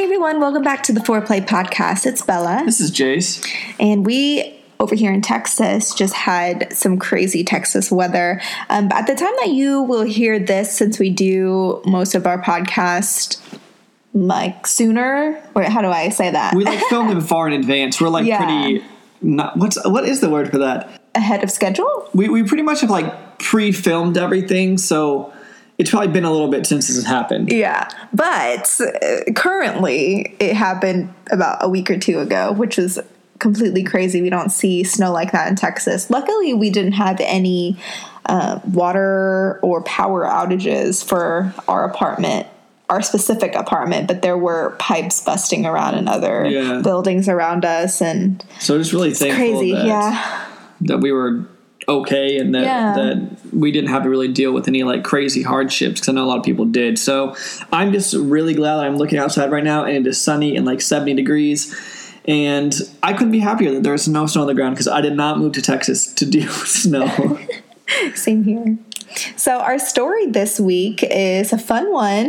Hey everyone, welcome back to the Foreplay Podcast. It's Bella. This is Jace. And we over here in Texas just had some crazy Texas weather. Um, but at the time that you will hear this, since we do most of our podcast like sooner, or how do I say that? We like film them far in advance. We're like Yeah. pretty. Not, what's what is the word for that? Ahead of schedule? We we pretty much have like pre-filmed everything, so it's probably been a little bit since this has happened. Yeah. But uh, currently, it happened about a week or two ago, which was completely crazy. We don't see snow like that in Texas. Luckily, we didn't have any uh, water or power outages for our apartment. Our specific apartment, but there were pipes busting around in other Yeah. buildings around us, and So just really thankful crazy. that Yeah, that we were okay and that Yeah. that we didn't have to really deal with any like crazy hardships because I know a lot of people did. So I'm just really glad that I'm looking outside right now and it is sunny and like 70 degrees. And I couldn't be happier that there's no snow on the ground because I did not move to Texas to deal with snow. Same here. So our story this week is a fun one.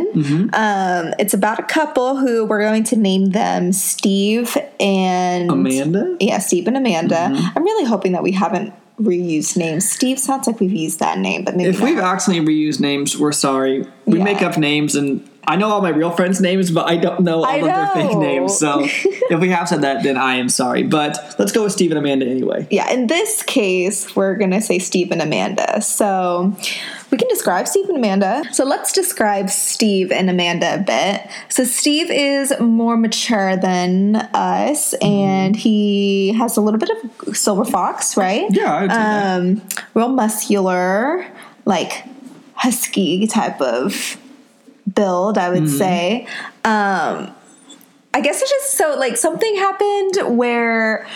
Um, it's about a couple who we're going to name them Steve and Amanda? Yeah, Steve and Amanda. I'm really hoping that we haven't reused names. Steve sounds like we've used that name, but maybe If we've not. accidentally reused names, we're sorry. We Yeah. make up names and I know all my real friends' names, but I don't know all I of their fake names. So if we have said that, then I am sorry. But let's go with Steve and Amanda anyway. yeah, in this case, we're going to say Steve and Amanda. So we can describe Steve and Amanda. So let's describe Steve and Amanda a bit. So Steve is more mature than us, and he has a little bit of silver fox, right? Yeah, I would say that. Um, real muscular, like husky type of build, I would say. Um, I guess it's just so like something happened where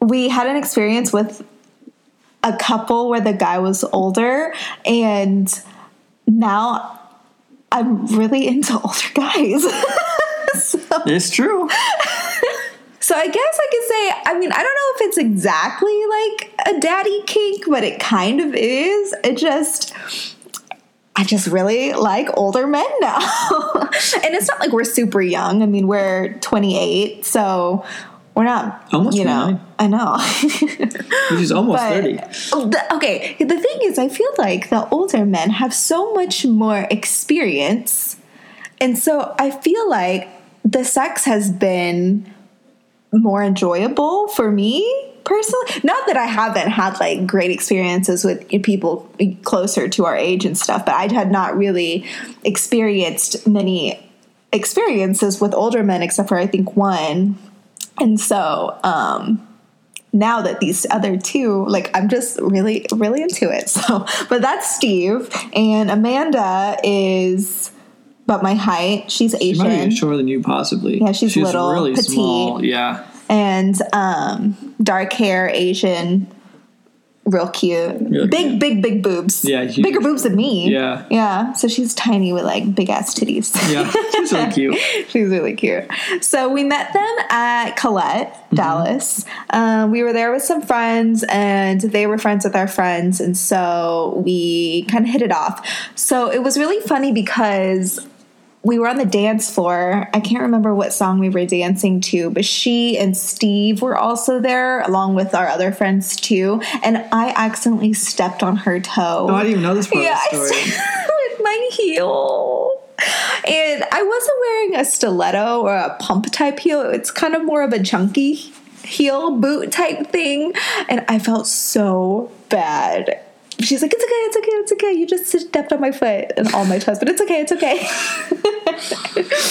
we had an experience with a couple where the guy was older and now I'm really into older guys. so, It's true. so I guess I could say, I mean, I don't know if it's exactly like a daddy kink, but it kind of is. It just I just really like older men now. and it's not like we're super young. I mean, we're 28, so we're not Almost you know. 29. I know. Which is almost But- 30. Oh, okay, the thing is, I feel like the older men have so much more experience. And so I feel like the sex has been more enjoyable for me personally. Not that I haven't had like great experiences with people closer to our age and stuff, but I had not really experienced many experiences with older men except for I think one. And so, um, now that these other two, like I'm just really, really into it. So, but that's Steve and Amanda is about my height. She's She might be Asian shorter than you, possibly. Yeah, she's little, really petite. small. Yeah. And um, dark hair, Asian, real cute. Big, cute. big, big boobs. Yeah, huge. bigger boobs than me. Yeah. yeah. So she's tiny with like big ass titties. Yeah. She's really cute. She's really cute. So we met them at Colette, Mm-hmm. Dallas. Um, we were there with some friends, and they were friends with our friends, and so we kind of hit it off. So it was really funny because we were on the dance floor. I can't remember what song we were dancing to, but she and Steve were also there, along with our other friends too. And I accidentally stepped on her toe. Oh, I didn't even know this part Yeah, of the story. with my heel. And I wasn't wearing a stiletto or a pump type heel. It's kind of more of a chunky heel boot type thing. And I felt so bad. She's like, it's okay, it's okay, it's okay. You just stepped on my foot and all my toes, but it's okay, it's okay.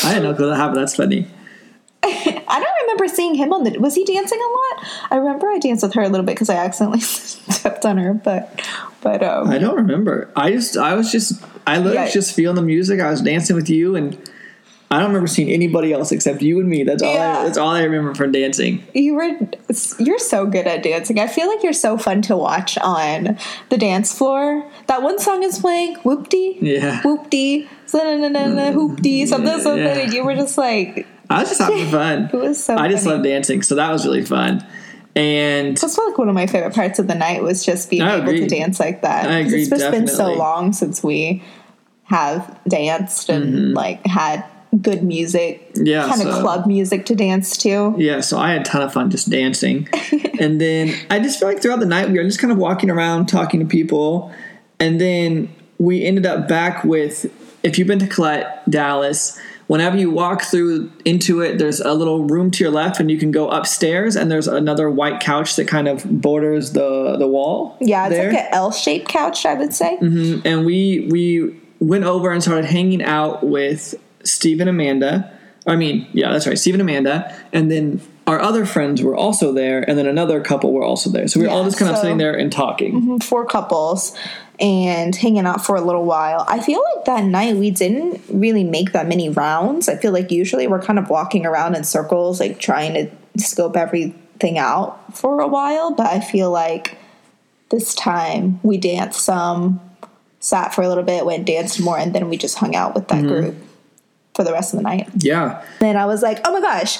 I didn't know that happened. That's funny. I don't remember seeing him on the. Was he dancing a lot? I remember I danced with her a little bit because I accidentally stepped on her, but but um, I don't remember. I just, I was just, I literally Yeah. just feeling the music. I was dancing with you, and I don't remember seeing anybody else except you and me. That's all. Yeah. I, that's all I remember from dancing. You were you're so good at dancing. I feel like you're so fun to watch on the dance floor. That one song is playing, whoop-dee, Yeah. whoop-dee, whoop-dee, something, something, Yeah. and you were just like, I was just having fun. it was so I just love dancing, so that was really fun. And That's like one of my favorite parts of the night was just being I able to dance like that. I agree, It's just been so long since we have danced and Mm-hmm. like had good music, Yeah, kind of so- club music to dance to. yeah, so I had a ton of fun just dancing. and then I just feel like throughout the night we were just kind of walking around talking to people. And then we ended up back with if you've been to Colette, Dallas, whenever you walk through into it, there's a little room to your left and you can go upstairs and there's another white couch that kind of borders the the wall. Yeah, it's there. like an L-shaped couch, I would say. Mm-hmm. and we we went over and started hanging out with Steve and Amanda. I mean, yeah, that's right, Steve and Amanda, and then our other friends were also there, and then another couple were also there. So we were all just kind of sitting there and talking. four couples and hanging out for a little while. I feel like that night we didn't really make that many rounds. I feel like usually we're kind of walking around in circles, like trying to scope everything out for a while. But I feel like this time we danced some, sat for a little bit, went danced more, and then we just hung out with that Mm-hmm. group for the rest of the night. Yeah, Then I was like, oh my gosh,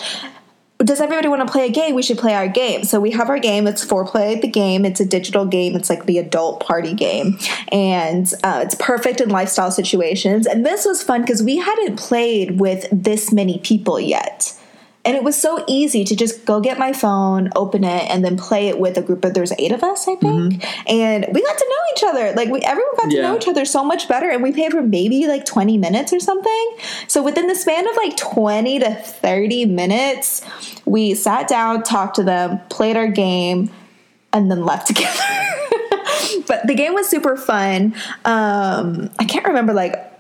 does everybody want to play a game? We should play our game. So we have our game. It's foreplay the game. It's a digital game. It's like the adult party game, and uh, it's perfect in lifestyle situations. And this was fun because we hadn't played with this many people yet. And it was so easy to just go get my phone, open it, and then play it with a group of there's eight of us, I think. And we got to know each other. Like we everyone got to know each other so much better. And we played for maybe like 20 minutes or something. So within the span of like 20 to 30 minutes, we sat down, talked to them, played our game, and then left together. but the game was super fun. Um, I can't remember like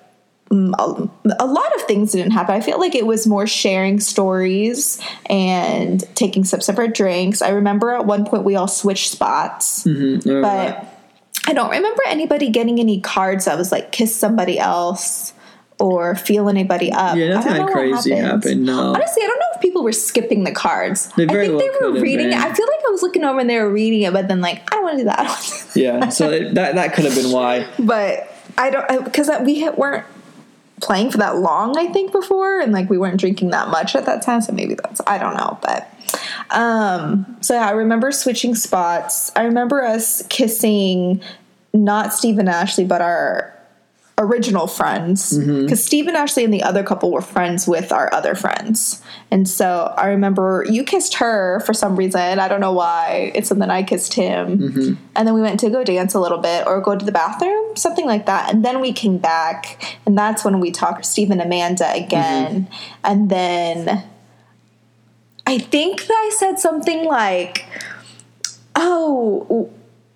a, a lot of things didn't happen. I feel like it was more sharing stories and taking sips of our drinks. I remember at one point we all switched spots, mm-hmm. Remember but that? I don't remember anybody getting any cards that was like kiss somebody else or feel anybody up. Yeah, I nothing don't know like crazy happened, no. honestly, I don't know if people were skipping the cards. I think well they were reading it. I feel like I was looking over and they were reading it, but then like I don't want to do that. I don't wanna do that. yeah. So it, that that could have been why. but I don't because we weren't playing for that long. I think before, and like we weren't drinking that much at that time, so maybe that's I don't know. But um, so yeah, I remember switching spots. I remember us kissing not Steve and Ashley, but our original friends mm-hmm. because Steve and Ashley and the other couple were friends with our other friends. And so I remember you kissed her for some reason. I don't know why. It's something I kissed him. Mm-hmm. And then we went to go dance a little bit or go to the bathroom, something like that. And then we came back and that's when we talked and Amanda again. Mm-hmm. And then I think that I said something like, Oh,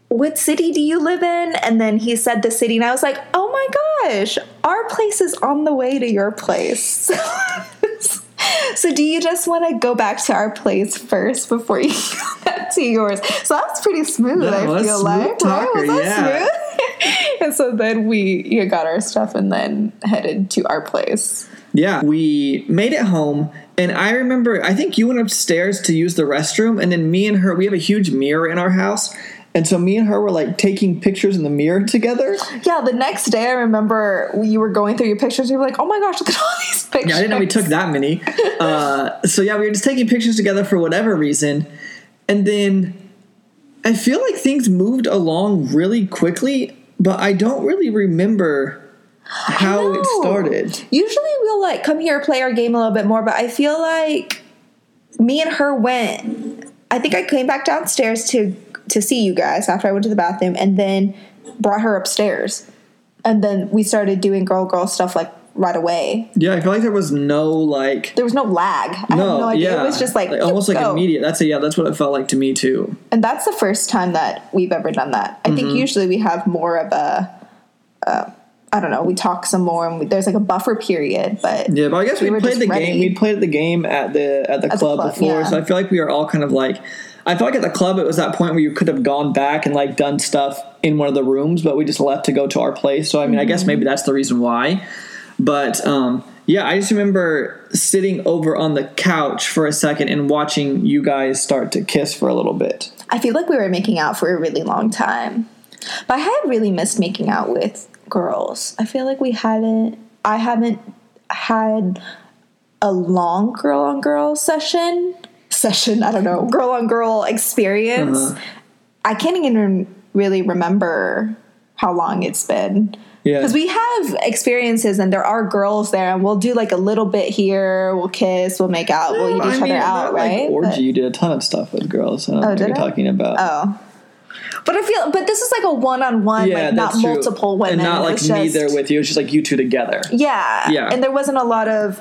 what city do you live in? And then he said the city, and I was like, oh my gosh, our place is on the way to your place. so, do you just want to go back to our place first before you go back to yours? So that's pretty smooth. That I was feel like talker, right? Was that yeah. smooth? and so then we you got our stuff and then headed to our place. Yeah, we made it home, and I remember I think you went upstairs to use the restroom, and then me and her we have a huge mirror in our house, and so me and her were like taking pictures in the mirror together. Yeah, the next day I remember you were going through your pictures. You were like, "Oh my gosh, look at all these pictures!" Yeah, I didn't know we took that many. Uh, so yeah, we were just taking pictures together for whatever reason, and then I feel like things moved along really quickly, but I don't really remember how it started. Usually we'll like come here play our game a little bit more, but I feel like me and her went. I think I came back downstairs to to see you guys after I went to the bathroom, and then brought her upstairs, and then we started doing girl girl stuff like right away. Yeah, I feel like there was no like. There was no lag. I No, no yeah, It was just like, almost like go. immediate. That's a, yeah, that's what it felt like to me too. and that's the first time that we've ever done that. I Mm-hmm. think usually we have more of a. Uh, I don't know. We talk some more, and we, there's like a buffer period, but Yeah, but I guess We we, played the ready. game. We played the game at the at the the club, club, before, yeah. so I feel like we were all kind of like. I feel like at the club it was that point where you could have gone back and like done stuff in one of the rooms, but we just left to go to our place. So I mean, I guess Mm-hmm. maybe that's the reason why. But um, yeah, I just remember sitting over on the couch for a second and watching you guys start to kiss for a little bit. I feel like we were making out for a really long time. But I had really missed making out with girls. I feel like we hadn't I haven't had a long girl on girl session. Session, I don't know, girl on girl experience. Uh-huh. I can't even really remember how long it's been. Yeah. Because we have experiences and there are girls there and we'll do like a little bit here, we'll kiss, we'll make out, we'll eat I each mean, other out, not like right? orgy, But- you did a ton of stuff with girls. I don't know what you're I? talking about. Oh. But I feel, but this is like a one-on-one, like not true. multiple women. and not like me there with you. It's just like you two together. Yeah, Yeah. And there wasn't a lot of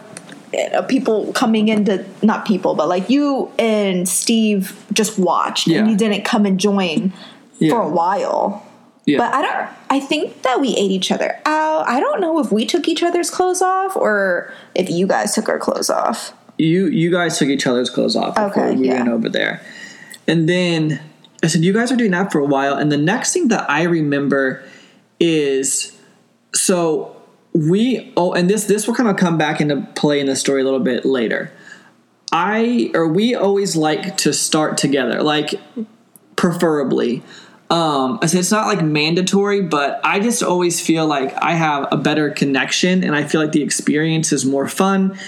uh, people coming into, not people, but like you and Steve just watched, Yeah. and you didn't come and join Yeah. for a while. Yeah, But I don't. I think that we ate each other out. I don't know if we took each other's clothes off or if you guys took our clothes off. you you guys took each other's clothes off before Okay, we yeah. went over there, and then I said you guys are doing that for a while. And the next thing that I remember is so we oh and this this will kind of come back into play in the story a little bit later. I or we always like to start together, like preferably. Um, I said it's not like mandatory, but I just always feel like I have a better connection, and I feel like the experience is more fun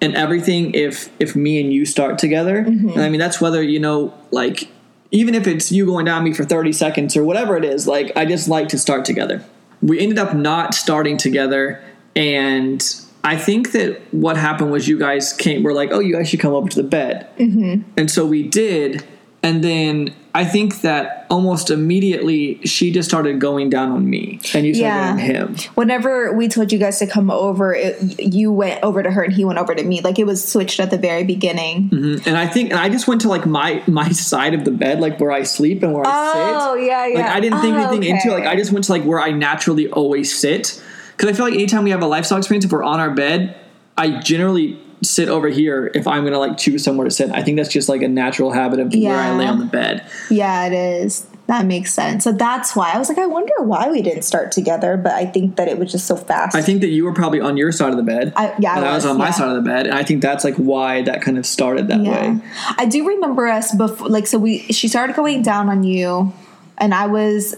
and everything if if me and you start together. And I mean that's whether you know like even if it's you going down me for 30 seconds or whatever it is, like I just like to start together. We ended up not starting together and I think that what happened was you guys came were like, "Oh, you guys should come over to the bed." Mm-hmm. And so we did, and then I think that almost immediately she just started going down on me, and you started Yeah. on him. Whenever we told you guys to come over, it, you went over to her and he went over to me. Like it was switched at the very beginning. Mm-hmm. And I think, and I just went to like my my side of the bed, like where I sleep and where I sit. Oh yeah, yeah. Like I didn't think Oh, anything into it. Like I just went to like where I naturally always sit. Because I feel like anytime we have a lifestyle experience, if we're on our bed, I generally sit over here if I'm gonna like choose somewhere to sit. I think that's just like a natural habit of where I lay on the bed. Yeah, it is. That makes sense. So that's why I was like, I wonder why we didn't start together. But I think that it was just so fast. I think that you were probably on your side of the bed. I- yeah, I and I was was, on my side of the bed, and I think that's like why that kind of started that Yeah. way. I do remember us before, like, so we, she started going down on you, and I was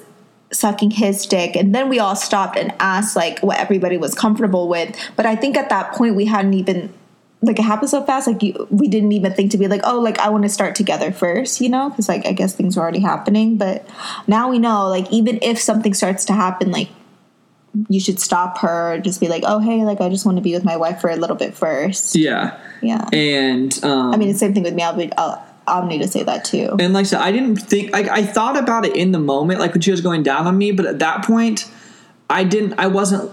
sucking his dick, and then we all stopped and asked, like, what everybody was comfortable with. But I think at that point, we hadn't even, like, it happened so fast, like, you, we didn't even think to be like, oh, like, I want to start together first, you know? Because, like, I guess things were already happening. But now we know, like, even if something starts to happen, like, you should stop her, just be like, oh, hey, like, I just want to be with my wife for a little bit first. Yeah, Yeah. and um, I mean, the same thing with me. I'll be, I'll, I'll need to say that too. And like I said, I didn't think like I thought about it in the moment, like when she was going down on me, but at that point, I didn't. I wasn't.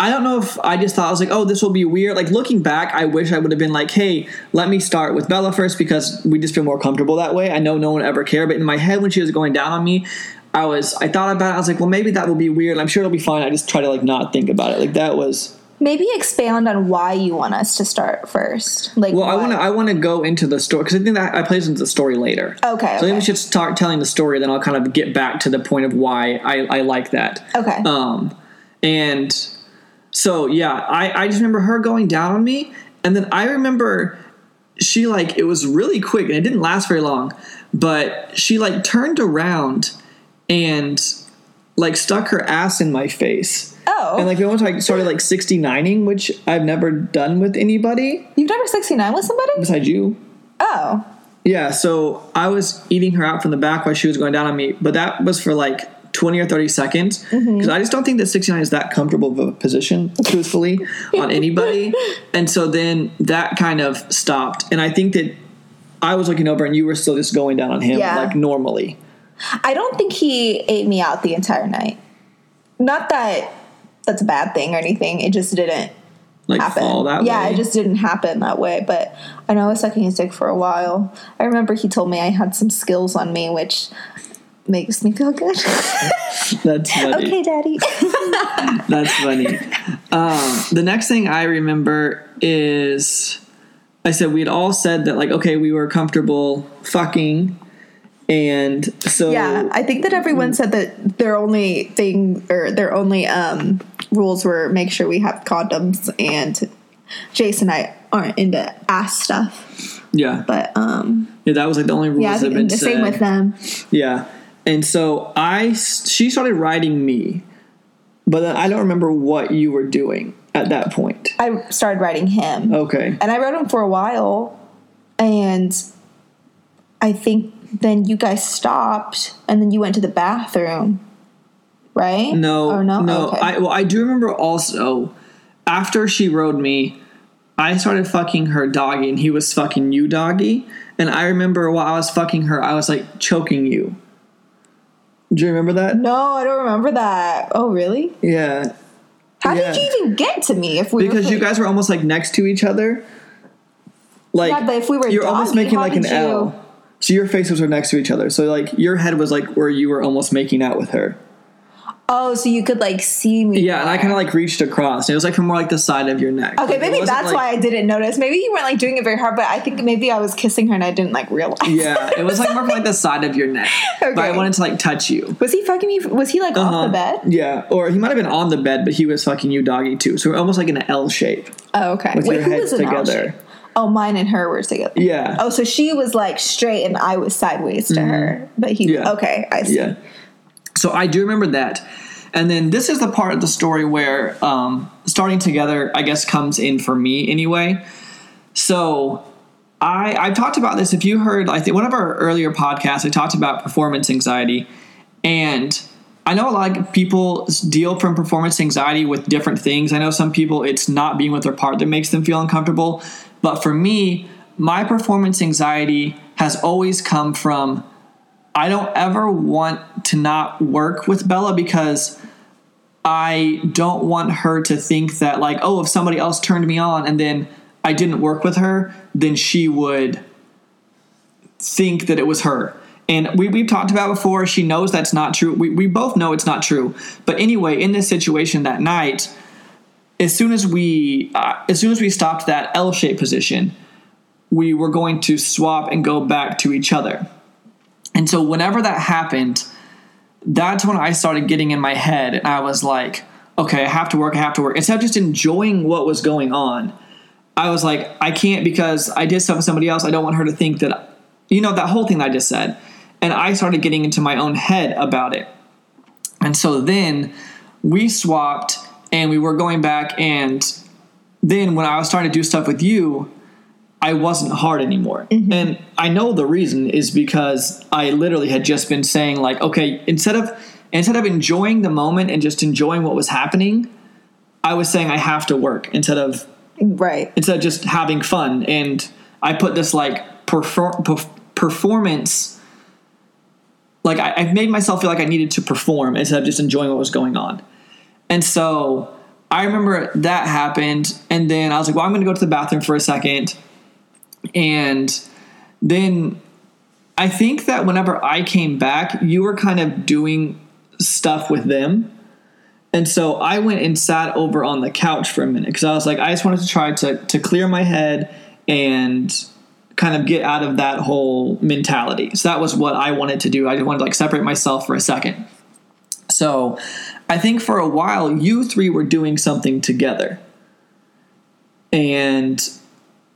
I don't know if I just thought I was like, oh, this will be weird. Like looking back, I wish I would have been like, hey, let me start with Bella first because we just feel more comfortable that way. I know no one ever cared, but in my head when she was going down on me, I was I thought about it. I was like, well, maybe that will be weird. I'm sure it'll be fine. I just try to like not think about it. Like that was. Maybe expand on why you want us to start first. Like, Well, I want to. I want to go into the story because I think that I plays into the story later. Okay, So I think we should start telling the story. Then I'll kind of get back to the point of why I, I like that. Okay. Um, and so yeah, I I just remember her going down on me, and then I remember she like it was really quick and it didn't last very long, but she like turned around and like stuck her ass in my face. oh, And like we almost like started like 69ing, which I've never done with anybody you've never sixty nine with somebody? besides you. Oh, Yeah, so I was eating her out from the back while she was going down on me, but that was for like 20 or 30 seconds mm-hmm. because I just don't think that 69 is that comfortable of a position, truthfully, on anybody. And so then that kind of stopped. And I think that I was looking over and you were still just going down on him Yeah. like normally. I don't think he ate me out the entire night. Not that that's a bad thing or anything. It just didn't Like happen. yeah, way. it just didn't happen that way. But I know I was sucking his dick for a while. I remember he told me I had some skills on me, which makes me feel good. That's funny. okay, daddy. That's funny. Um, the next thing I remember is I said we'd all said that like okay we were comfortable fucking, And so Yeah, I think that everyone said that their only thing or their only um, rules were make sure we have condoms and Jason and I aren't into ass stuff. yeah, But um yeah, that was like the only rules yeah, that had been the same with them. Yeah. And so I she started writing me, but then I don't remember what you were doing at that point. I started writing him. Okay. And I wrote him for a while and I think then you guys stopped and then you went to the bathroom. Right? No, Or no? no. Oh, okay. I well, I do remember also after she rode me, I started fucking her doggy, and he was fucking you doggy. And I remember while I was fucking her, I was like choking you. Do you remember that? no, I don't remember that. Oh really? Yeah, How Yeah. did you even get to me if we were because you guys were almost like next to each other. Like, Yeah, but if we were you're almost making like an you- L. So your faces were next to each other. So like your head was like where you were almost making out with her. Oh, so you could like see me. Yeah, and I kind of like reached across. It was like from more like the side of your neck. Okay, Like, maybe that's like- why I didn't notice. Maybe you weren't like doing it very hard, but I think maybe I was kissing her and I didn't like realize. Yeah, it was like more from like the side of your neck. But I wanted to like touch you. Was he fucking me? Was he like off Uh-huh. the bed? Yeah, or he might have been on the bed, but he was fucking you doggy too. So we're almost like in an L shape. Oh, okay. With your heads together. Oh, mine and her were together. Yeah. Oh, so she was like straight and I was sideways to her, but he. Mm-hmm. Yeah. Okay, I see. Yeah. So I do remember that. And then this is the part of the story where um, starting together, I guess, comes in for me anyway. So I I've talked about this. If you heard, I think one of our earlier podcasts, I talked about performance anxiety, and I know a lot of people deal from performance anxiety with different things. I know some people it's not being with their part that makes them feel uncomfortable, but for me, my performance anxiety has always come from I don't ever want to not work with Bella because I don't want her to think that like, oh, if somebody else turned me on and then I didn't work with her, then she would think that it was her. And we, we've talked about before, she knows that's not true. We, we both know it's not true. But anyway, in this situation that night, as soon as we uh, as soon as we stopped that L-shaped position, we were going to swap and go back to each other. And so whenever that happened, that's when I started getting in my head and I was like, okay, I have to work, I have to work. Instead of just enjoying what was going on, I was like, I can't because I did stuff with somebody else. I don't want her to think that, you know, that whole thing that I just said. And I started getting into my own head about it. And so then we swapped and we were going back. And then when I was starting to do stuff with you, I wasn't hard anymore. Mm-hmm. And I know the reason is because I literally had just been saying like, okay, instead of instead of enjoying the moment and just enjoying what was happening, I was saying I have to work instead of Right. instead of just having fun. And I put this like perfor- perf- performance, like I, I made myself feel like I needed to perform instead of just enjoying what was going on. And so I remember that happened. And then I was like, well, I'm going to go to the bathroom for a second. And then I think that whenever I came back, you were kind of doing stuff with them. And so I went and sat over on the couch for a minute because I was like, I just wanted to try to, to clear my head and kind of get out of that whole mentality. So that was what I wanted to do. I just wanted to like separate myself for a second. So I think for a while, you three were doing something together. And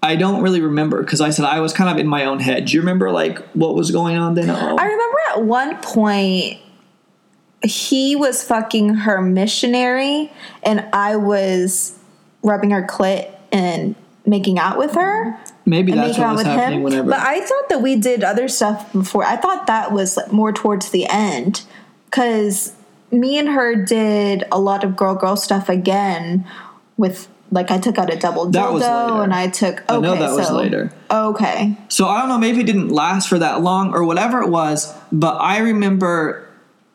I don't really remember because I said I was kind of in my own head. Do you remember like what was going on then? at all? I remember at one point he was fucking her missionary and I was rubbing her clit and making out with her. Maybe that's what was happening him. whenever. But I thought that we did other stuff before. I thought that was like more towards the end because me and her did a lot of girl girl stuff again with like I took out a double was dildo and I took okay I know that was so- later. Okay. So I don't know, maybe it didn't last for that long or whatever it was, but I remember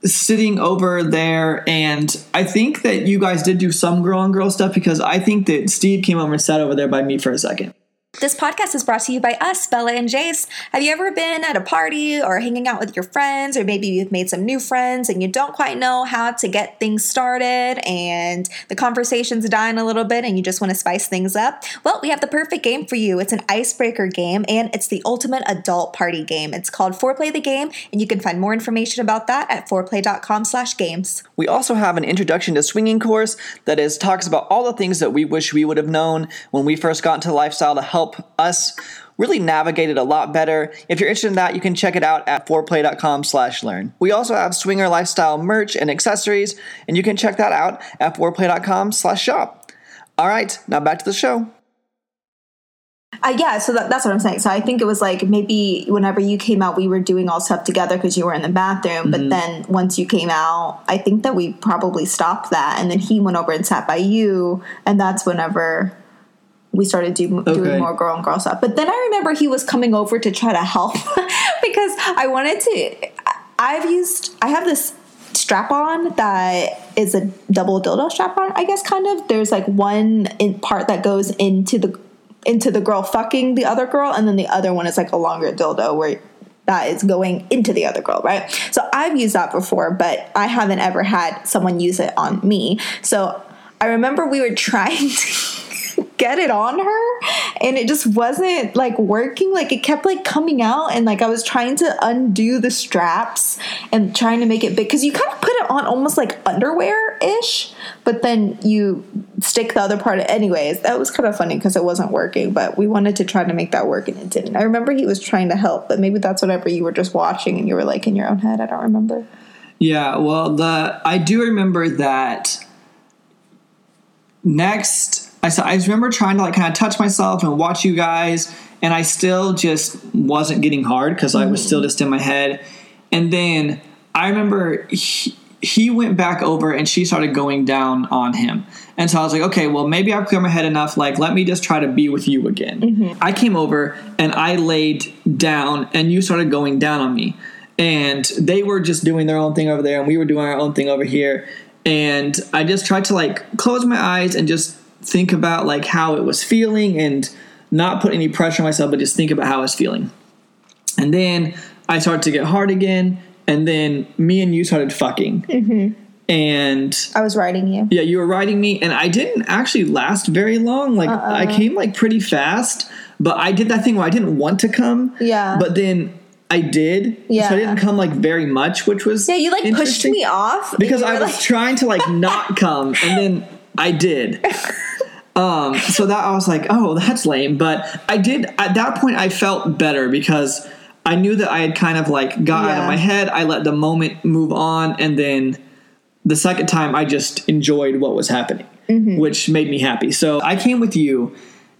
sitting over there and I think that you guys did do some girl on girl stuff because I think that Steve came over and sat over there by me for a second. This podcast is brought to you by us, Bella and Jace. Have you ever been at a party or hanging out with your friends, or maybe you've made some new friends and you don't quite know how to get things started and the conversation's dying a little bit and you just want to spice things up? Well, we have the perfect game for you. It's an icebreaker game and it's the ultimate adult party game. It's called Foreplay the Game, and you can find more information about that at foreplay.com slash games. We also have an introduction to swinging course that is talks about all the things that we wish we would have known when we first got into lifestyle to help us really navigate it a lot better. If you're interested in that, you can check it out at foreplay.com slash learn. We also have swinger lifestyle merch and accessories, and you can check that out at foreplay.com slash shop. All right, now back to the show. Uh, yeah, so that, that's what I'm saying. So I think it was like maybe whenever you came out, we were doing all stuff together because you were in the bathroom. But then once you came out, I think that we probably stopped that, and then he went over and sat by you, and that's whenever we started do, Okay. doing more girl and girl stuff. But then I remember he was coming over to try to help because I wanted to. I've used. I have this strap on that is a double dildo strap on. I guess kind of. There's like one in part that goes into the into the girl fucking the other girl, and then the other one is like a longer dildo where that is going into the other girl, right? So I've used that before, but I haven't ever had someone use it on me. So I remember we were trying to get it on her. And it just wasn't like working. Like it kept like coming out. And like i was trying to undo the straps and trying to make it big. Because you kind of put it on almost like underwear ish but then you stick the other part anyways that was kind of funny because it wasn't working but we wanted to try to make that work and it didn't. I remember he was trying to help but maybe that's whatever you were just watching and you were like in your own head. I don't remember. Yeah, well, the I do remember that. Next, I I remember trying to like kind of touch myself and watch you guys, and I still just wasn't getting hard because I was still mm. just in my head. And then I remember he, he went back over and she started going down on him. And so I was like, okay, well, maybe I've cleared my head enough. Like, let me just try to be with you again. Mm-hmm. I came over and I laid down, and you started going down on me. And they were just doing their own thing over there, and we were doing our own thing over here. And I just tried to like close my eyes and just think about like how it was feeling and not put any pressure on myself, but just think about how I was feeling. And then I started to get hard again, and then me and you started fucking. Mm-hmm. And i was writing you yeah, you were riding me, and I didn't actually last very long. Like uh-uh. I came like pretty fast, but I did that thing where I didn't want to come. Yeah. But then I did. Yeah. So I didn't come like very much, which was yeah you like pushed me off because I were was like- trying to like not come, and then I did. Um, so that I was like, oh, that's lame. But I did at that point. I felt better because I knew that I had kind of like got out of my head. I let the moment move on, and then the second time I just enjoyed what was happening, which made me happy. So I came with you,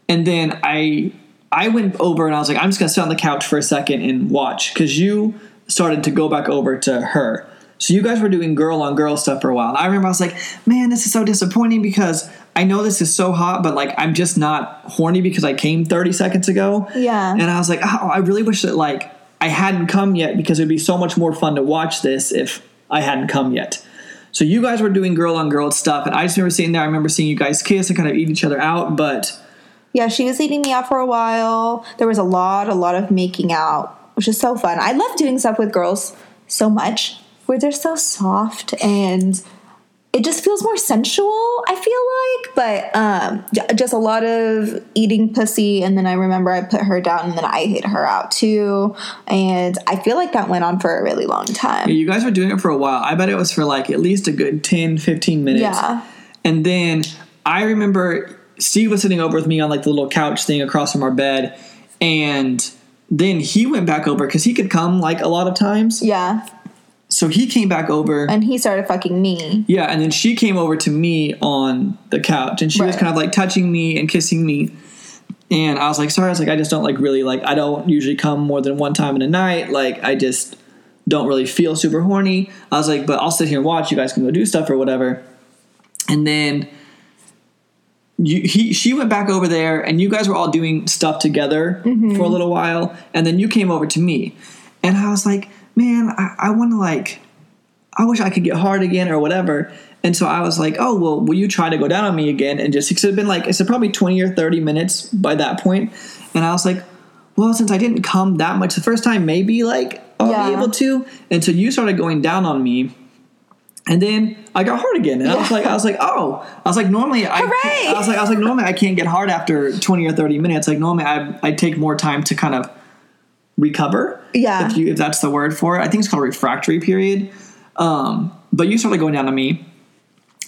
and then I I went over and I was like, I'm just gonna sit on the couch for a second and watch because you started to go back over to her. So you guys were doing girl on girl stuff for a while. And I remember I was like, man, this is so disappointing because I know this is so hot, but like I'm just not horny because I came 30 seconds ago. Yeah. And I was like, oh, I really wish that like I hadn't come yet because it would be so much more fun to watch this if I hadn't come yet. So you guys were doing girl on girl stuff, and I just remember sitting there. I remember seeing you guys kiss and kind of eat each other out, but Yeah, she was eating me out for a while. There was a lot, a lot of making out, which is so fun. I love doing stuff with girls so much where they're so soft and it just feels more sensual, I feel like. But um just a lot of eating pussy and then I remember I put her down and then I ate her out too. And I feel like that went on for a really long time. you guys were doing it for a while. I bet it was for like at least a good 10, 15 minutes. Yeah. And then I remember Steve was sitting over with me on like the little couch thing across from our bed, and then he went back over because he could come like a lot of times. Yeah. So he came back over. And he started fucking me. Yeah, and then she came over to me on the couch, and she was kind of like touching me and kissing me. And I was like, sorry, I was like, I just don't like really like, I don't usually come more than one time in a night. Like, I just don't really feel super horny. I was like, but I'll sit here and watch. You guys can go do stuff or whatever. And then you, he, she went back over there, and you guys were all doing stuff together mm-hmm. for a little while. And then you came over to me, and I was like, man, I, I want to like, I wish I could get hard again or whatever. And so I was like, oh, well, will you try to go down on me again? And just, because it had been like, it's probably 20 or 30 minutes by that point. And I was like, well, since I didn't come that much the first time, maybe like I'll Yeah. be able to. And so you started going down on me. And then I got hard again, and I was like, I was like, oh, I was like, normally, I, I was like, I was like, normally I can't get hard after twenty or thirty minutes. Like normally, I I take more time to kind of recover. Yeah. if you if that's the word for it, I think it's called refractory period. Um, but you started going down to me,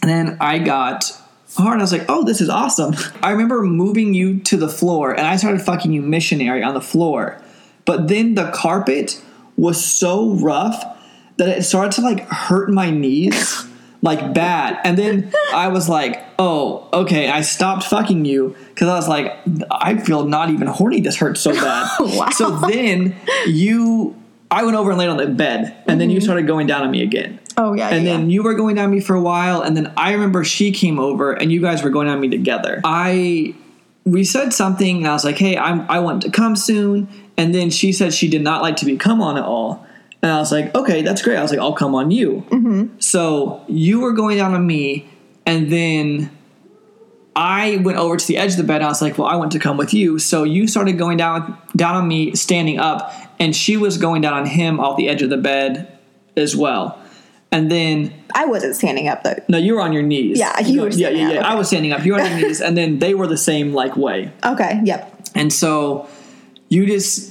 and then I got hard. And I was like, oh, this is awesome. I remember moving you to the floor, and I started fucking you missionary on the floor. But then the carpet was so rough that it started to like hurt my knees like bad. And then I was like, oh, okay. I stopped fucking you because I was like, I feel not even horny. This hurts so bad. Wow. So then you, I went over and laid on the bed, and then you started going down on me again. Oh yeah. And yeah, then you were going down on me for a while, and then I remember she came over, and you guys were going down on me together. I we said something, and I was like, "Hey, I'm I want to come soon," and then she said she did not like to be come on at all, and I was like, "Okay, that's great." I was like, "I'll come on you." Mm-hmm. So you were going down on me, and then I went over to the edge of the bed. And I was like, "Well, I want to come with you." So you started going down down on me, standing up, and she was going down on him off the edge of the bed as well. And then I wasn't standing up though. no, you were on your knees. Yeah, you were Yeah, yeah, yeah. I was standing up. You were on your knees, and then they were the same like way. Okay. Yep. And so you just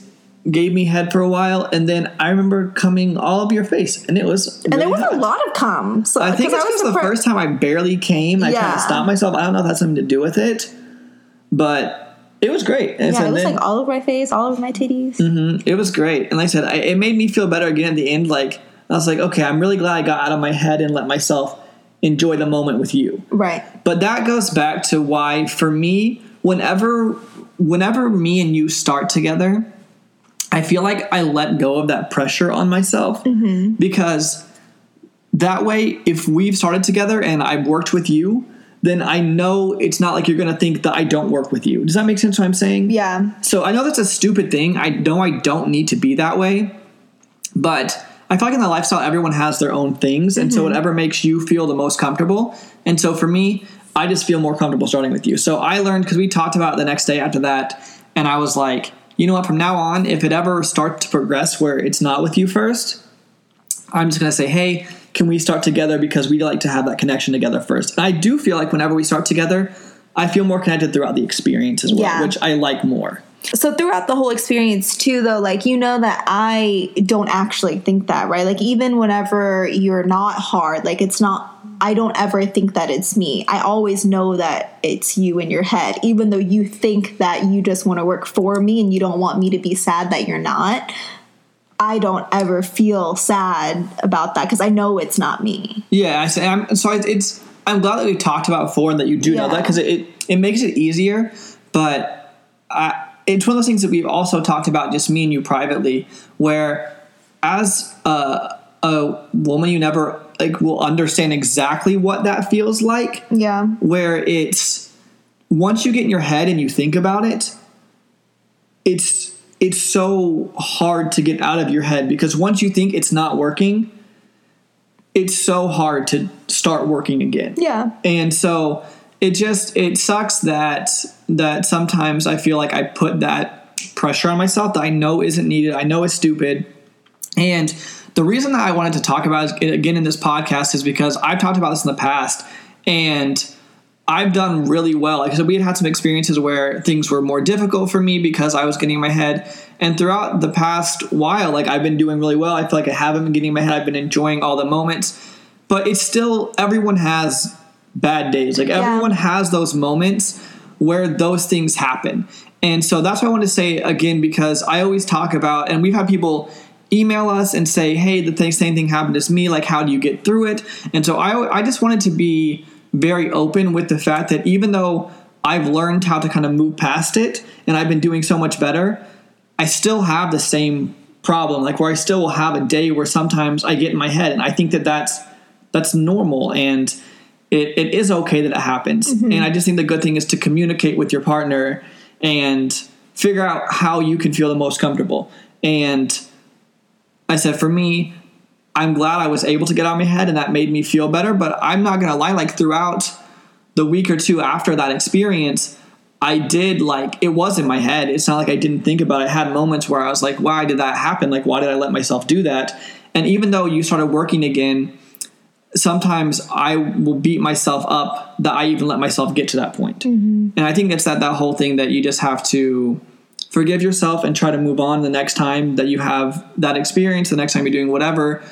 gave me head for a while, and then I remember coming all up your face, and it was. And there really was a lot of cum. So I think it's was because the first time I barely came, I kind of stopped myself. I don't know if that's something to do with it, but it was great. And Yeah, so it was then- like all over my face, all over my titties. Mhm. It was great, and like I said, I, it made me feel better again at the end. Like I was like, okay, I'm really glad I got out of my head and let myself enjoy the moment with you. Right. But that goes back to why, for me, whenever whenever me and you start together, I feel like I let go of that pressure on myself mm-hmm. because that way, if we've started together and I've worked with you, then I know it's not like you're going to think that I don't work with you. Does that make sense? What I'm saying? Yeah. So I know that's a stupid thing. I know I don't need to be that way, but I feel like in the lifestyle, everyone has their own things, and so mm-hmm. whatever makes you feel the most comfortable. And so for me, I just feel more comfortable starting with you. So I learned because we talked about the next day after that, and I was like, you know what? From now on, if it ever starts to progress where it's not with you first, I'm just gonna say, hey, can we start together because we like to have that connection together first. And I do feel like whenever we start together, I feel more connected throughout the experience as well, Yeah. which I like more. So throughout the whole experience too though, like you know that I don't actually think that, right? Like even whenever you're not hard, like it's not I don't ever think that it's me. I always know that it's you in your head, even though you think that you just want to work for me and you don't want me to be sad that you're not. I don't ever feel sad about that because I know it's not me. Yeah, I say I'm so it's, I'm glad that we've talked about before and that you do know that because it, it it makes it easier. But I, it's one of those things that we've also talked about, just me and you privately, where as a a woman, you never like will understand exactly what that feels like. Yeah. Where it's once you get in your head and you think about it, it's it's so hard to get out of your head because once you think it's not working, it's so hard to start working again. Yeah. And so it just it sucks that that sometimes I feel like I put that pressure on myself that I know isn't needed. I know it's stupid. And the reason that I wanted to talk about it again in this podcast is because I've talked about this in the past and I've done really well. Like I said, we had had some experiences where things were more difficult for me because I was getting in my head. And throughout the past while, like I've been doing really well. I feel like I haven't been getting in my head. I've been enjoying all the moments. But it's still everyone has bad days. Like everyone has those moments where those things happen. And so that's what I want to say again because I always talk about, and we've had people email us and say, "Hey, the same thing happened to me. Like, how do you get through it?" And so I, I just wanted to be very open with the fact that even though I've learned how to kind of move past it, and I've been doing so much better, I still have the same problem. Like where I still will have a day where sometimes I get in my head, and I think that that's that's normal and it, it is okay that it happens. Mm-hmm. And I just think the good thing is to communicate with your partner and figure out how you can feel the most comfortable. And I said, for me, I'm glad I was able to get out my head and that made me feel better. But I'm not gonna lie, like throughout the week or two after that experience, I did like it was in my head. It's not like I didn't think about it. I had moments where I was like, why did that happen? Like, why did I let myself do that? And even though you started working again, sometimes I will beat myself up that I even let myself get to that point. Mm-hmm. And I think it's that that whole thing that you just have to forgive yourself and try to move on the next time that you have that experience, the next time you're doing whatever.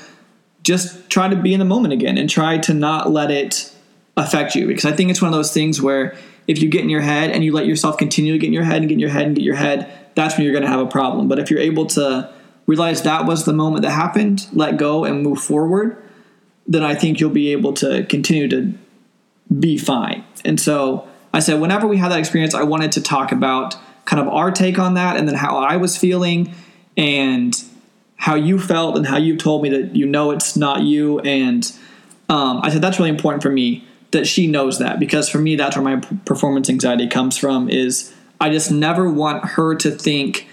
Just try to be in the moment again and try to not let it affect you because I think it's one of those things where if you get in your head and you let yourself continue to get in your head and get in your head and get your head, that's when you're going to have a problem. But if you're able to realize that was the moment that happened, let go and move forward, then I think you'll be able to continue to be fine. And so I said, whenever we had that experience, I wanted to talk about kind of our take on that and then how I was feeling and how you felt and how you told me that you know it's not you. And um, I said, that's really important for me that she knows that because for me, that's where my performance anxiety comes from is I just never want her to think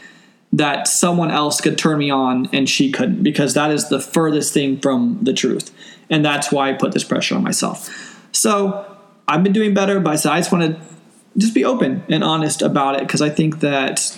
that someone else could turn me on and she couldn't because that is the furthest thing from the truth. And that's why I put this pressure on myself. So I've been doing better, but I I just want to just be open and honest about it because I think that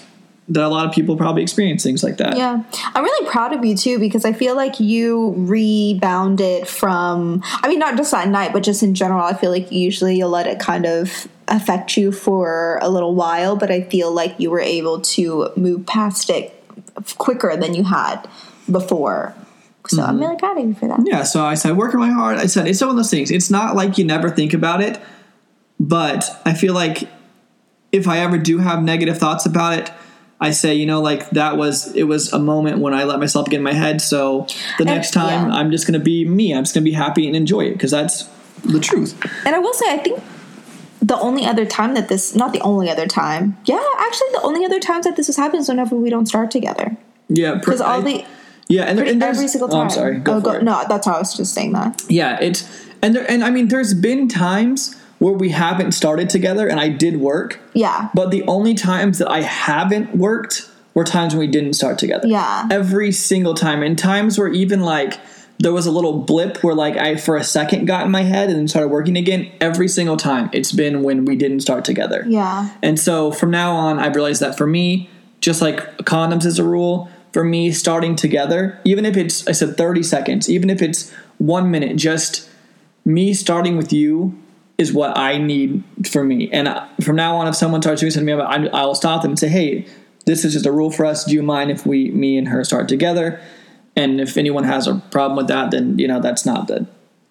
that a lot of people probably experience things like that. Yeah. I'm really proud of you too because I feel like you rebounded from I mean not just that night but just in general I feel like usually you let it kind of affect you for a little while but I feel like you were able to move past it quicker than you had before. So I'm mm-hmm. really proud of you for that. Yeah, so I said, working my hard. I said, it's one of those things. It's not like you never think about it, but I feel like if I ever do have negative thoughts about it, I say, you know, like that was it was a moment when I let myself get in my head. So the next time, yeah. I'm just gonna be me. I'm just gonna be happy and enjoy it because that's the truth. And I will say, I think the only other time that this, not the only other time, yeah, actually, the only other times that this has happened is whenever we don't start together. Yeah, Because all the, yeah, and, there- and every single oh, time. I'm sorry. Go oh, it. No, that's how I was just saying that. Yeah, it's and there and I mean, there's been times where we haven't started together, and I did work. Yeah. But the only times that I haven't worked were times when we didn't start together. Yeah. Every single time. And times where even like there was a little blip where like I for a second got in my head and then started working again. Every single time it's been when we didn't start together. Yeah. And so from now on, I've realized that for me, just like condoms is a rule, for me, starting together, even if it's, I said 30 seconds, even if it's one minute, just me starting with you is what I need for me. And from now on, if someone starts doing something I- I'll stop them and say, hey, this is just a rule for us. Do you mind if we, me and her start together? And if anyone has a problem with that, then, you know, that's not the,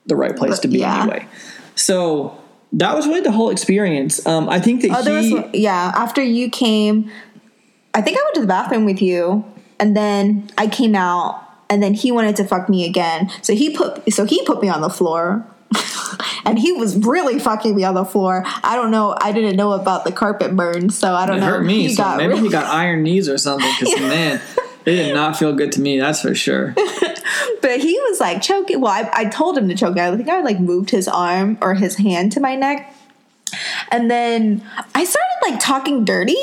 the right place to be Yeah. anyway. So that was really the whole experience. Um, I think that Oh, there he, was yeah. After you came, I think I went to the bathroom with you, and then I came out, and then he wanted to fuck me again. So he put so he put me on the floor. And he was really fucking me on the floor. I don't know. I didn't know about the carpet burn, so I don't It know. hurt me. He So got maybe really- he got iron knees or something. Because man, it did not feel good to me. That's for sure. but he was like choking. Well, I, I told him to choke. I think I like moved his arm or his hand to my neck, and then I started like talking dirty,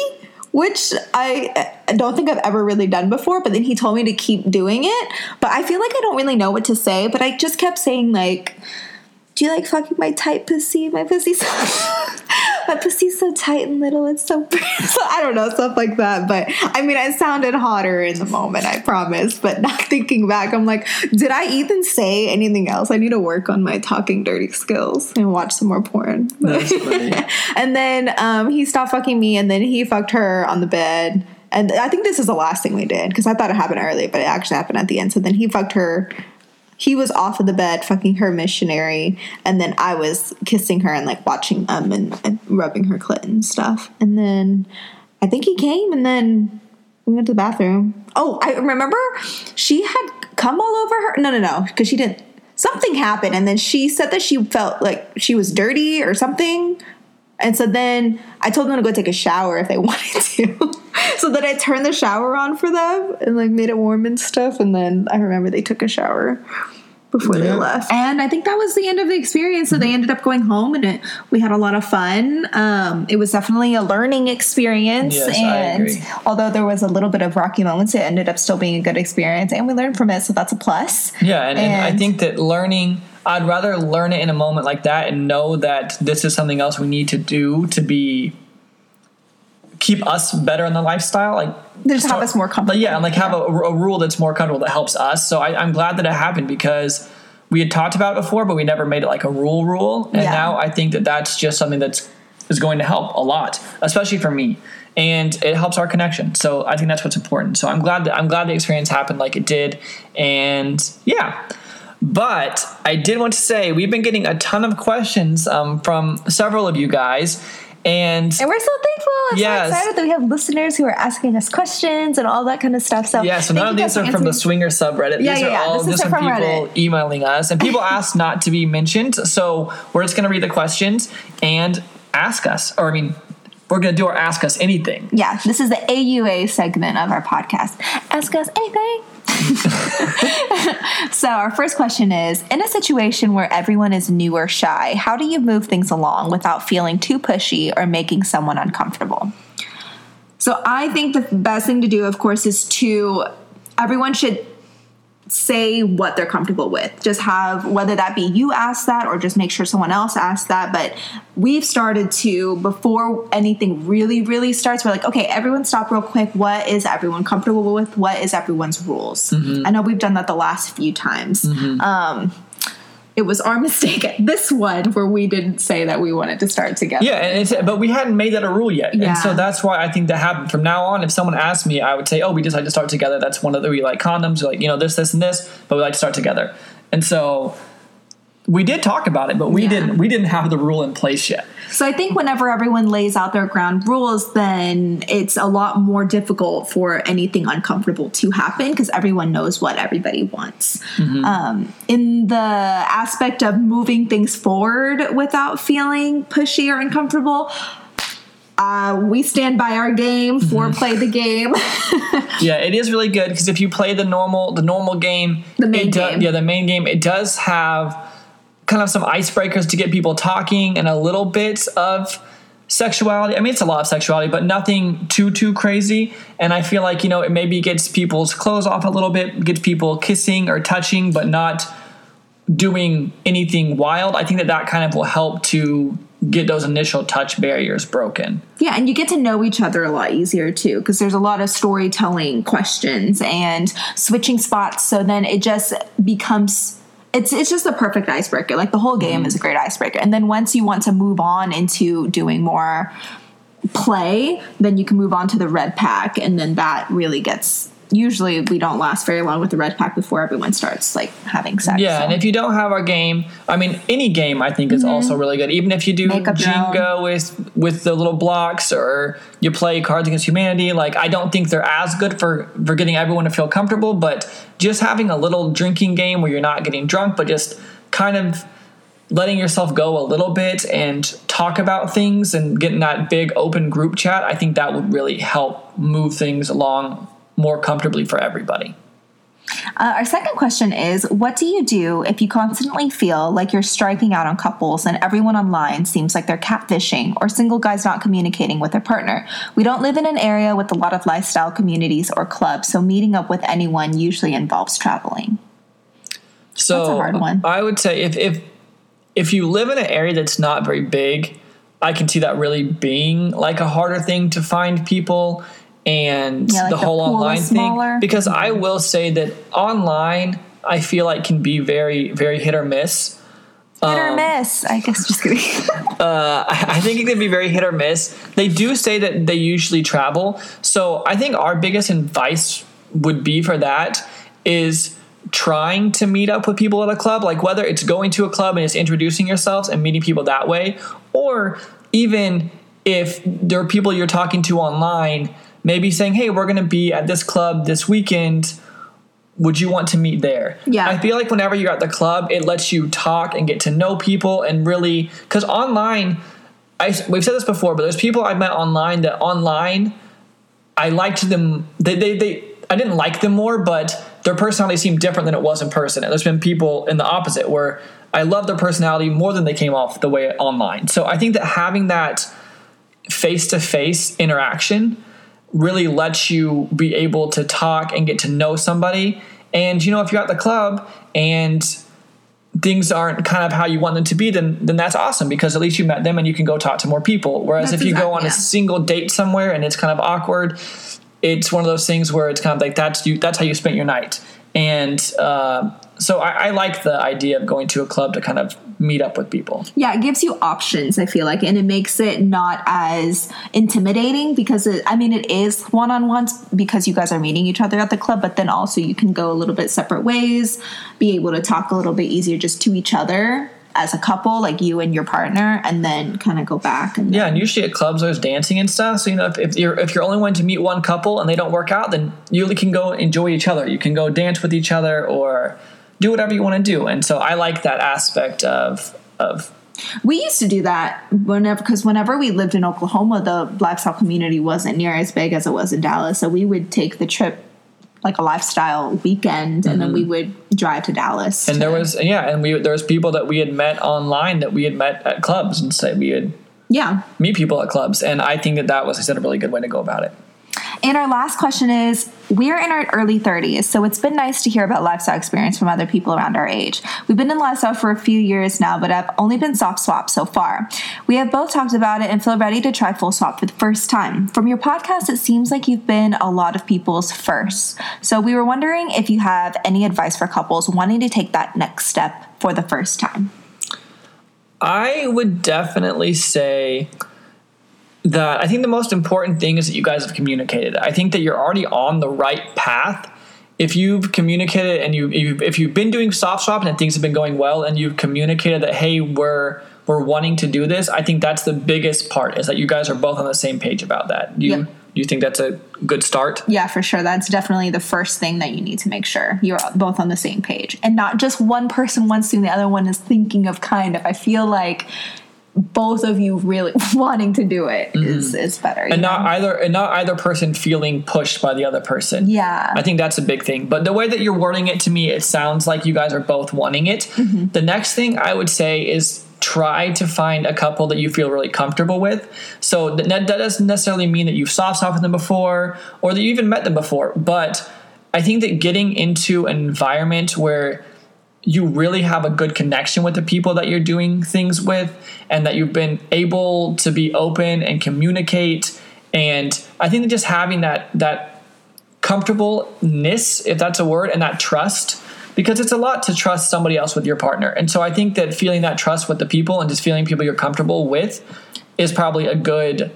which I, I don't think I've ever really done before. But then he told me to keep doing it. But I feel like I don't really know what to say. But I just kept saying like. Do you like fucking my tight pussy? My pussy's so, my pussy's so tight and little. It's so, so I don't know stuff like that. But I mean, it sounded hotter in the moment. I promise. But not thinking back, I'm like, did I even say anything else? I need to work on my talking dirty skills and watch some more porn. And then um, he stopped fucking me, and then he fucked her on the bed. And I think this is the last thing we did because I thought it happened early, but it actually happened at the end. So then he fucked her. He was off of the bed, fucking her missionary, and then I was kissing her and like watching them and, and rubbing her clit and stuff. And then I think he came, and then we went to the bathroom. Oh, I remember she had come all over her. No, no, no, because she didn't. Something happened, and then she said that she felt like she was dirty or something. And so then I told them to go take a shower if they wanted to. so then I turned the shower on for them and like made it warm and stuff. And then I remember they took a shower. Before they left. And I think that was the end of the experience. So they ended up going home and it, we had a lot of fun. Um, it was definitely a learning experience. Yes, I and agree. although there was a little bit of rocky moments, it ended up still being a good experience. And we learned from it. So that's a plus. Yeah, and, and I think that learning, I'd rather learn it in a moment like that and know that this is something else we need to do to be keep us better in the lifestyle. Like Just have us more comfortable. But yeah, and like have a, a rule that's more comfortable that helps us. So I, I'm glad that it happened because we had talked about before, but we never made it like a rule rule. And Yeah. now I think that that's just something that's is going to help a lot, especially for me. And it helps our connection. So I think that's what's important. So I'm glad that I'm glad the experience happened like it did. And yeah. But I did want to say we've been getting a ton of questions um, from several of you guys. And And we're so thankful. I'm Yes. so excited that we have listeners who are asking us questions and all that kind of stuff. So Yeah, so none of these are from the Swinger subreddit. Yeah, these yeah, are yeah. all This just from people Reddit. emailing us. And people asked not to be mentioned. So we're just going to read the questions and ask us. Or, I mean, we're going to do our Ask Us Anything. Yeah, this is the AUA segment of our podcast. Ask us anything. so, our first question is In a situation where everyone is new or shy, how do you move things along without feeling too pushy or making someone uncomfortable? So, I think the best thing to do, of course, is to everyone should say what they're comfortable with. Just have whether that be you ask that or just make sure someone else asks that. But we've started to before anything really really starts. We're like, okay, everyone stop real quick. What is everyone comfortable with? What is everyone's rules? I know we've done that the last few times. Um, it was our mistake at this one where we didn't say that we wanted to start together. Yeah, and it's, but we hadn't made that a rule yet. Yeah. And so that's why I think that happened. From now on, if someone asked me, I would say, oh, we decided to start together. That's one of the, we like condoms, we like, you know, this, this, and this, but we like to start together. And so we did talk about it, but we Yeah. didn't, we didn't have the rule in place yet. So I think whenever everyone lays out their ground rules, then it's a lot more difficult for anything uncomfortable to happen because everyone knows what everybody wants. Um, in the aspect of moving things forward without feeling pushy or uncomfortable, uh, we stand by our game for play the game. Yeah, it is really good because if you play the normal the normal game, The main it do- game. yeah, the main game, it does have kind of some icebreakers to get people talking and a little bit of sexuality. I mean, it's a lot of sexuality, but nothing too too crazy. And I feel like you know it maybe gets people's clothes off a little bit, gets people kissing or touching, but not doing anything wild. I think that that kind of will help to get those initial touch barriers broken. Yeah, and you get to know each other a lot easier too, because there's a lot of storytelling questions and switching spots. So then it just becomes it's it's just the perfect icebreaker. Like the whole game mm-hmm. is a great icebreaker. And then once you want to move on into doing more play, then you can move on to the red pack, and then that really gets. Usually, we don't last very long with the red pack before everyone starts like having sex. Yeah, so. and if you don't have our game, I mean, any game I think is also really good. Even if you do Mm-hmm. Make up your own. Jenga with with the little blocks, or you play Cards Against Humanity, like I don't think they're as good for for getting everyone to feel comfortable. But just having a little drinking game where you're not getting drunk, but just kind of letting yourself go a little bit and talk about things and getting that big open group chat, I think that would really help move things along more comfortably for everybody. Uh, our second question is What do you do if you constantly feel like you're striking out on couples and everyone online seems like they're catfishing or single guys not communicating with their partner? We don't live in an area with a lot of lifestyle communities or clubs, so meeting up with anyone usually involves traveling. So That's a hard one. I would say if if if you live in an area that's not very big, I can see that really being like a harder thing to find people and Yeah, like the the whole online thing. Because I will say that online I feel like can be very very hit or miss. Hit or Um, miss. I guess just kidding. Uh, I I think it can be very hit or miss. They do say that they usually travel. So I think our biggest advice would be for that is trying to meet up with people at a club, like whether it's going to a club and just introducing yourselves and meeting people that way, or even if there are people you're talking to online, maybe saying, hey, we're going to be at this club this weekend would you want to meet there? Yeah. I feel like whenever you're at the club, it lets you talk and get to know people and really because online, I we've said this before, but there's people I've met online that online, I liked them. They they, they I didn't like them more, but their personality seemed different than it was in person. And there's been people in the opposite where I love their personality more than they came off the way online. So I think that having that face to face interaction really lets you be able to talk and get to know somebody. And you know, if you're at the club and things aren't kind of how you want them to be, then then that's awesome because at least you met them and you can go talk to more people. Whereas That's if you go on yeah. a single date somewhere and it's kind of awkward, it's one of those things where it's kind of like that's you that's how you spent your night. And uh, so I, I like the idea of going to a club to kind of meet up with people. Yeah, it gives you options, I feel like, and it makes it not as intimidating because it, I mean, it is one on ones because you guys are meeting each other at the club, but then also you can go a little bit separate ways, be able to talk a little bit easier just to each other as a couple, like you and your partner, and then kind of go back. And Yeah, and usually at clubs there's dancing and stuff. So you know, if, if you're if you're only wanting to meet one couple and they don't work out, then you can go enjoy each other. You can go dance with each other or do whatever you want to do. And so I like that aspect of of We used to do that whenever, because whenever we lived in Oklahoma, the lifestyle community wasn't near as big as it was in Dallas. So we would take the trip like a lifestyle weekend, and then we would drive to Dallas. Mm-hmm. and there was yeah, and we there was people that we had met online that we had met at clubs and say we had yeah. meet people at clubs. And I think that that was I said a really good way to go about it. And our last question is We're in our early 30s, so it's been nice to hear about lifestyle experience from other people around our age. We've been in lifestyle for a few years now, but I've only been soft swap so far. We have both talked about it and feel ready to try full swap for the first time. From your podcast, it seems like you've been a lot of people's first. So we were wondering if you have any advice for couples wanting to take that next step for the first time. I would definitely say that I think the most important thing is that you guys have communicated. I think that you're already on the right path. If you've communicated and you if you've- if you've been doing soft swapping and things have been going well and you've communicated that hey we're we're wanting to do this, I think that's the biggest part is that you guys are both on the same page about that. Do you do you think that's a good start? Yeah, for sure. That's definitely the first thing that you need to make sure you're both on the same page. And not just one person wants to, and the other one is thinking of kind of. I feel like both of you really wanting to do it is is better. and not know? either and not either person feeling pushed by the other person. Yeah. I think that's a big thing. But the way that you're wording it to me, it sounds like you guys are both wanting it. Mm-hmm. The next thing I would say is try to find a couple that you feel really comfortable with. So that, that doesn't necessarily mean that you've soft with them before or that you even met them before. But I think that getting into an environment where you really have a good connection with the people that you're doing things with and that you've been able to be open and communicate. And i think that just having that that comfortableness if that's a word and that trust because it's a lot to trust somebody else with your partner. And so i think that feeling that trust with the people and just feeling people you're comfortable with is probably a good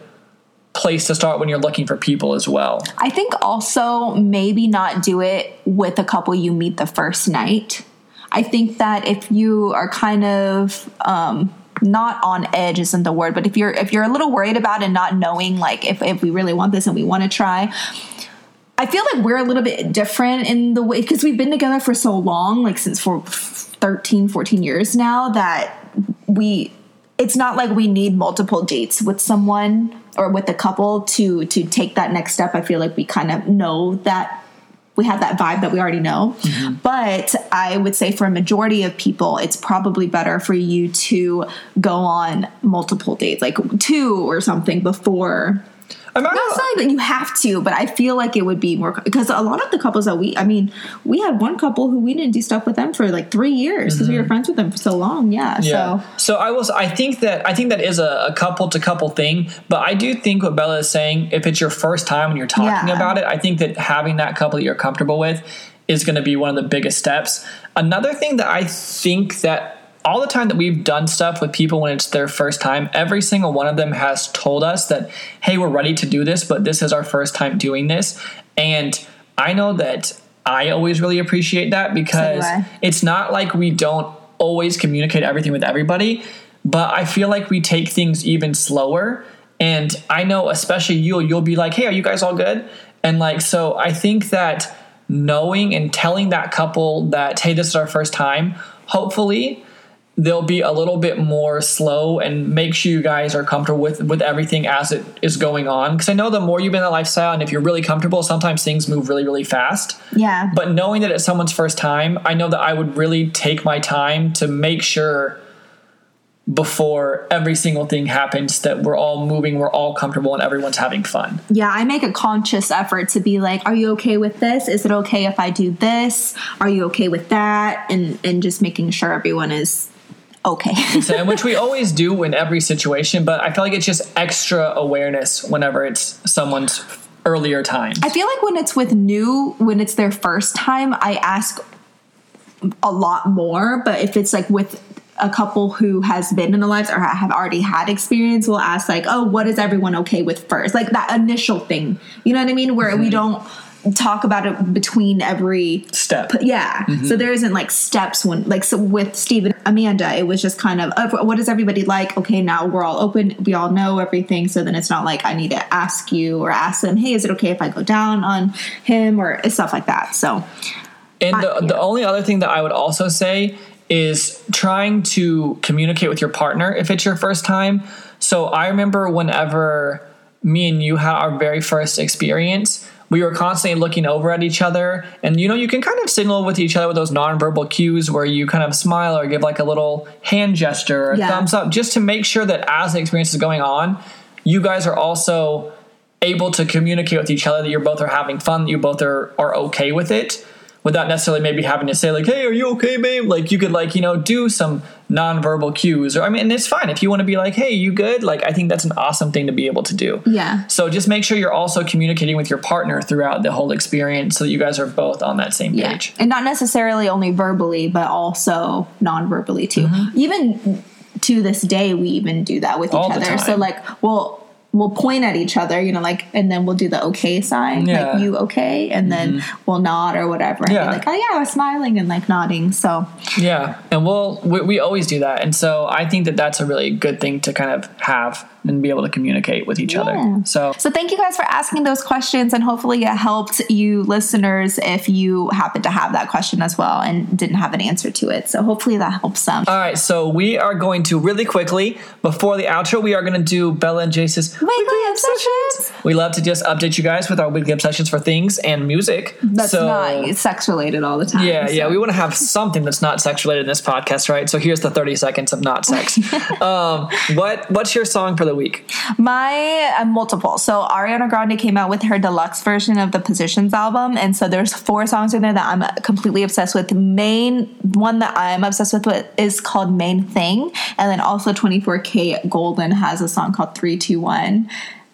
place to start when you're looking for people as well. I think also maybe not do it with a couple you meet the first night. I think that if you are kind of um, not on edge isn't the word, but if you're if you're a little worried about and not knowing like if if we really want this and we want to try, I feel like we're a little bit different in the way because we've been together for so long, like since for 13, 14 years now, that we it's not like we need multiple dates with someone or with a couple to to take that next step. I feel like we kind of know that we have that vibe that we already know. Mm-hmm. But I would say for a majority of people, it's probably better for you to go on multiple dates, like two or something before I'm not not saying that you have to, but I feel like it would be more because a lot of the couples that we, I mean, we had one couple who we didn't do stuff with them for like three years because we mm-hmm. were friends with them for so long. Yeah. Yeah. So So I was. I think that I think that is a, a couple to couple thing. But I do think what Bella is saying, if it's your first time and you're talking Yeah. about it, I think that having that couple that you're comfortable with is going to be one of the biggest steps. Another thing that I think that all the time that we've done stuff with people when it's their first time, every single one of them has told us that, hey, we're ready to do this, but this is our first time doing this. And I know that I always really appreciate that because it's not like we don't always communicate everything with everybody, but I feel like we take things even slower. And I know, especially you, you'll be like, hey, are you guys all good? And like, so I think that knowing and telling that couple that, hey, this is our first time, hopefully they'll be a little bit more slow and make sure you guys are comfortable with with everything as it is going on because i know the more you've been in a lifestyle and if you're really comfortable sometimes things move really really fast Yeah. but knowing that it's someone's first time i know that i would really take my time to make sure before every single thing happens that we're all moving we're all comfortable and everyone's having fun yeah, I make a conscious effort to be like, are you okay with this? Is it okay if I do this? Are you okay with that? And and just making sure everyone is okay. And which we always do in every situation but i feel like it's just extra awareness whenever it's someone's earlier time I feel like when it's with new, when it's their first time, I ask a lot more. But if it's like with a couple who has been in the lives or have already had experience, we'll ask like, "Oh, what is everyone okay with first? Like that initial thing. You know what I mean? Where we mm-hmm. don't talk about it between every step yeah. So there isn't like steps when like so with Steve and Amanda, it was just kind of uh, what does everybody like? Okay, now we're all open. We all know everything. So then it's not like I need to ask you or ask them, hey, is it okay if I go down on him or stuff like that. So And the, I- the yeah. only other thing that I would also say is trying to communicate with your partner if it's your first time. So I remember whenever me and you had our very first experience, we were constantly looking over at each other. And you know, you can kind of signal with each other with those nonverbal cues where you kind of smile or give like a little hand gesture or a Yeah. thumbs up just to make sure that as the experience is going on, you guys are also able to communicate with each other that you both are having fun, that you both are, are okay with it without necessarily maybe having to say like, "Hey, are you okay, babe?" Like you could like you know do some nonverbal cues, or I mean, and it's fine if you want to be like, "Hey, you good?" Like I think that's an awesome thing to be able to do. Yeah. So just make sure you're also communicating with your partner throughout the whole experience, so that you guys are both on that same yeah, page. and not necessarily only verbally, but also non-verbally too. Mm-hmm. Even to this day, we even do that with All each the other. So like we'll we'll point at each other, you know, like, and then we'll do the okay sign, Yeah. Mm-hmm. like you okay, and then we'll nod or whatever, and Yeah. like, oh yeah, I was smiling and like nodding. So Yeah, and we'll we, we always do that, and so I think that that's a really good thing to kind of have and be able to communicate with each Yeah. other. So So thank you guys for asking those questions and hopefully it helped you listeners if you happen to have that question as well and didn't have an answer to it. So hopefully that helps some. All right, so we are going to really quickly before the outro, we are going to do Bella and Jace's Weekly obsessions. We love to just update you guys with our weekly obsessions for things and music. That's so, not sex related all the time. Yeah, yeah, we want to have something that's not sex related in this podcast, right? So here's the 30 seconds of not sex. um, what what's your song for the week? My uh, multiple. So Ariana Grande came out with her deluxe version of the Positions album, and so there's four songs in there that I'm completely obsessed with. Main one that I'm obsessed with is called Main Thing, and then also 24kGoldn has a song called Three Two One,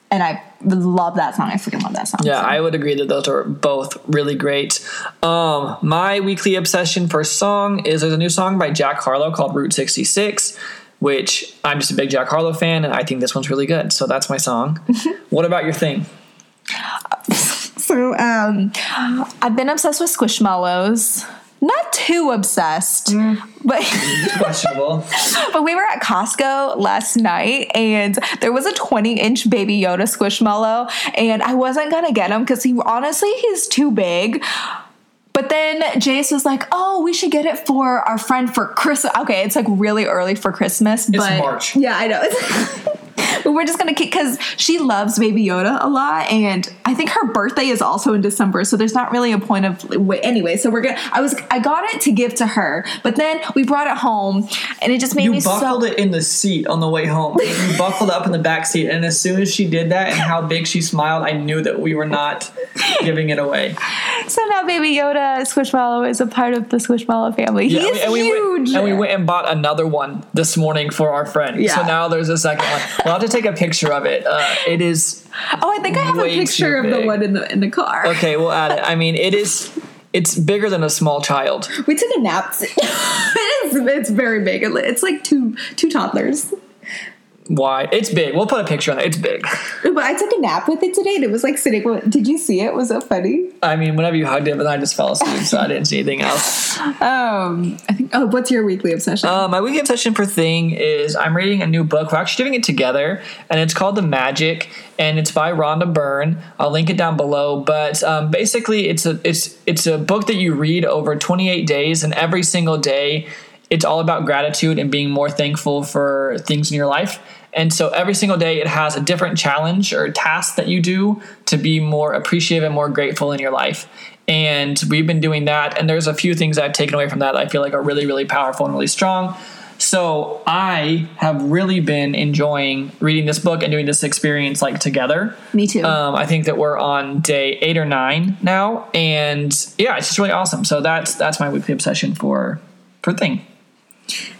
and I love that song. I freaking love that song. Yeah, So- I would agree that those are both really great. Um, my weekly obsession for song is there's a new song by Jack Harlow called Route 66, which I'm just a big Jack Harlow fan, and I think this one's really good. So that's my song. what about your thing? So um, I've been obsessed with Squishmallows. Not too obsessed, Mm. but Questionable. but we were at Costco last night and there was a 20 inch baby Yoda squishmallow and I wasn't gonna get him because he honestly he's too big. But then Jace was like, "Oh, we should get it for our friend for Christmas." Okay, it's like really early for Christmas, but March. Yeah, I know. but we're just gonna keep because she loves Baby Yoda a lot, and I think her birthday is also in December, so there's not really a point of anyway. So we're gonna. I was I got it to give to her, but then we brought it home, and it just made You me buckled so. it in the seat on the way home. You buckled up in the back seat, and as soon as she did that and how big she smiled, I knew that we were not giving it away. So now Baby Yoda Squishmallow is a part of the Squishmallow family. Yeah, He's and we huge. Went, and we went and bought another one this morning for our friend. Yeah. So now there's a second one. We'll have to take a picture of it. Uh, it is oh, I think I have a picture of the one in the in the car. okay. We'll add it. I mean, it is. It's bigger than a small child. We took a nap. it is. It's very big. It's like two two toddlers. Why? It's big. We'll put a picture on it. It's big. But I took a nap with it today, and it was like sitting. Did you see it? Was it funny? I mean, whenever you hugged it, but then I just fell asleep, so I didn't see anything else. Um, I think. Oh, what's your weekly obsession? Uh, my weekly obsession for thing is I'm reading a new book. We're actually doing it together, and it's called The Magic, and it's by Rhonda Byrne. I'll link it down below. But um, basically, it's a it's it's a book that you read over 28 days, and every single day it's all about gratitude and being more thankful for things in your life. And so every single day it has a different challenge or task that you do to be more appreciative and more grateful in your life. And we've been doing that. And there's a few things I've taken away from that, that I feel like are really, really powerful and really strong. So I have really been enjoying reading this book and doing this experience like together. Me too. Um, I think that we're on day eight or nine now, and yeah, it's just really awesome. So that's that's my weekly obsession for for thing.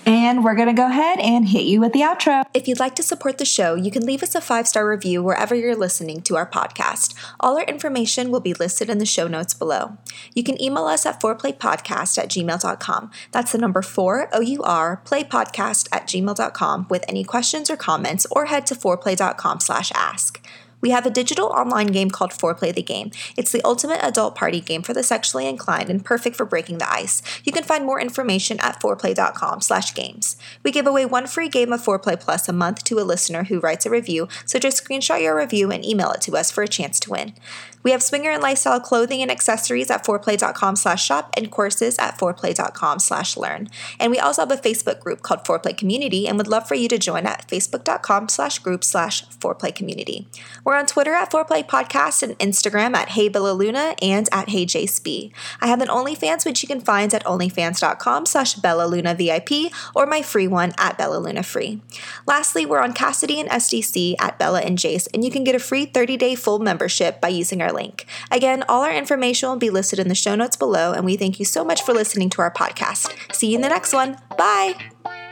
And we're going to go ahead and hit you with the outro. If you'd like to support the show, you can leave us a five star review wherever you're listening to our podcast. All our information will be listed in the show notes below. You can email us at fourplaypodcast at gmail.com. That's the number four, O U R, playpodcast at gmail.com with any questions or comments, or head to fourplay.com slash ask. We have a digital online game called Foreplay the Game. It's the ultimate adult party game for the sexually inclined and perfect for breaking the ice. You can find more information at foreplay.com slash games. We give away one free game of Foreplay Plus a month to a listener who writes a review, so just screenshot your review and email it to us for a chance to win. We have swinger and lifestyle clothing and accessories at foreplay.com slash shop and courses at foreplay.com slash learn. And we also have a Facebook group called Foreplay Community and would love for you to join at facebook.com slash group slash foreplay community. We're on Twitter at Foreplay Podcast and Instagram at Hey Luna and at Hey JSB. I have an OnlyFans which you can find at onlyfans.com slash Bella Luna VIP or my free one at Bella Luna Free. Lastly, we're on Kasidie and SDC at Bella and Jace, and you can get a free 30-day full membership by using our link. Again, all our information will be listed in the show notes below, and we thank you so much for listening to our podcast. See you in the next one. Bye.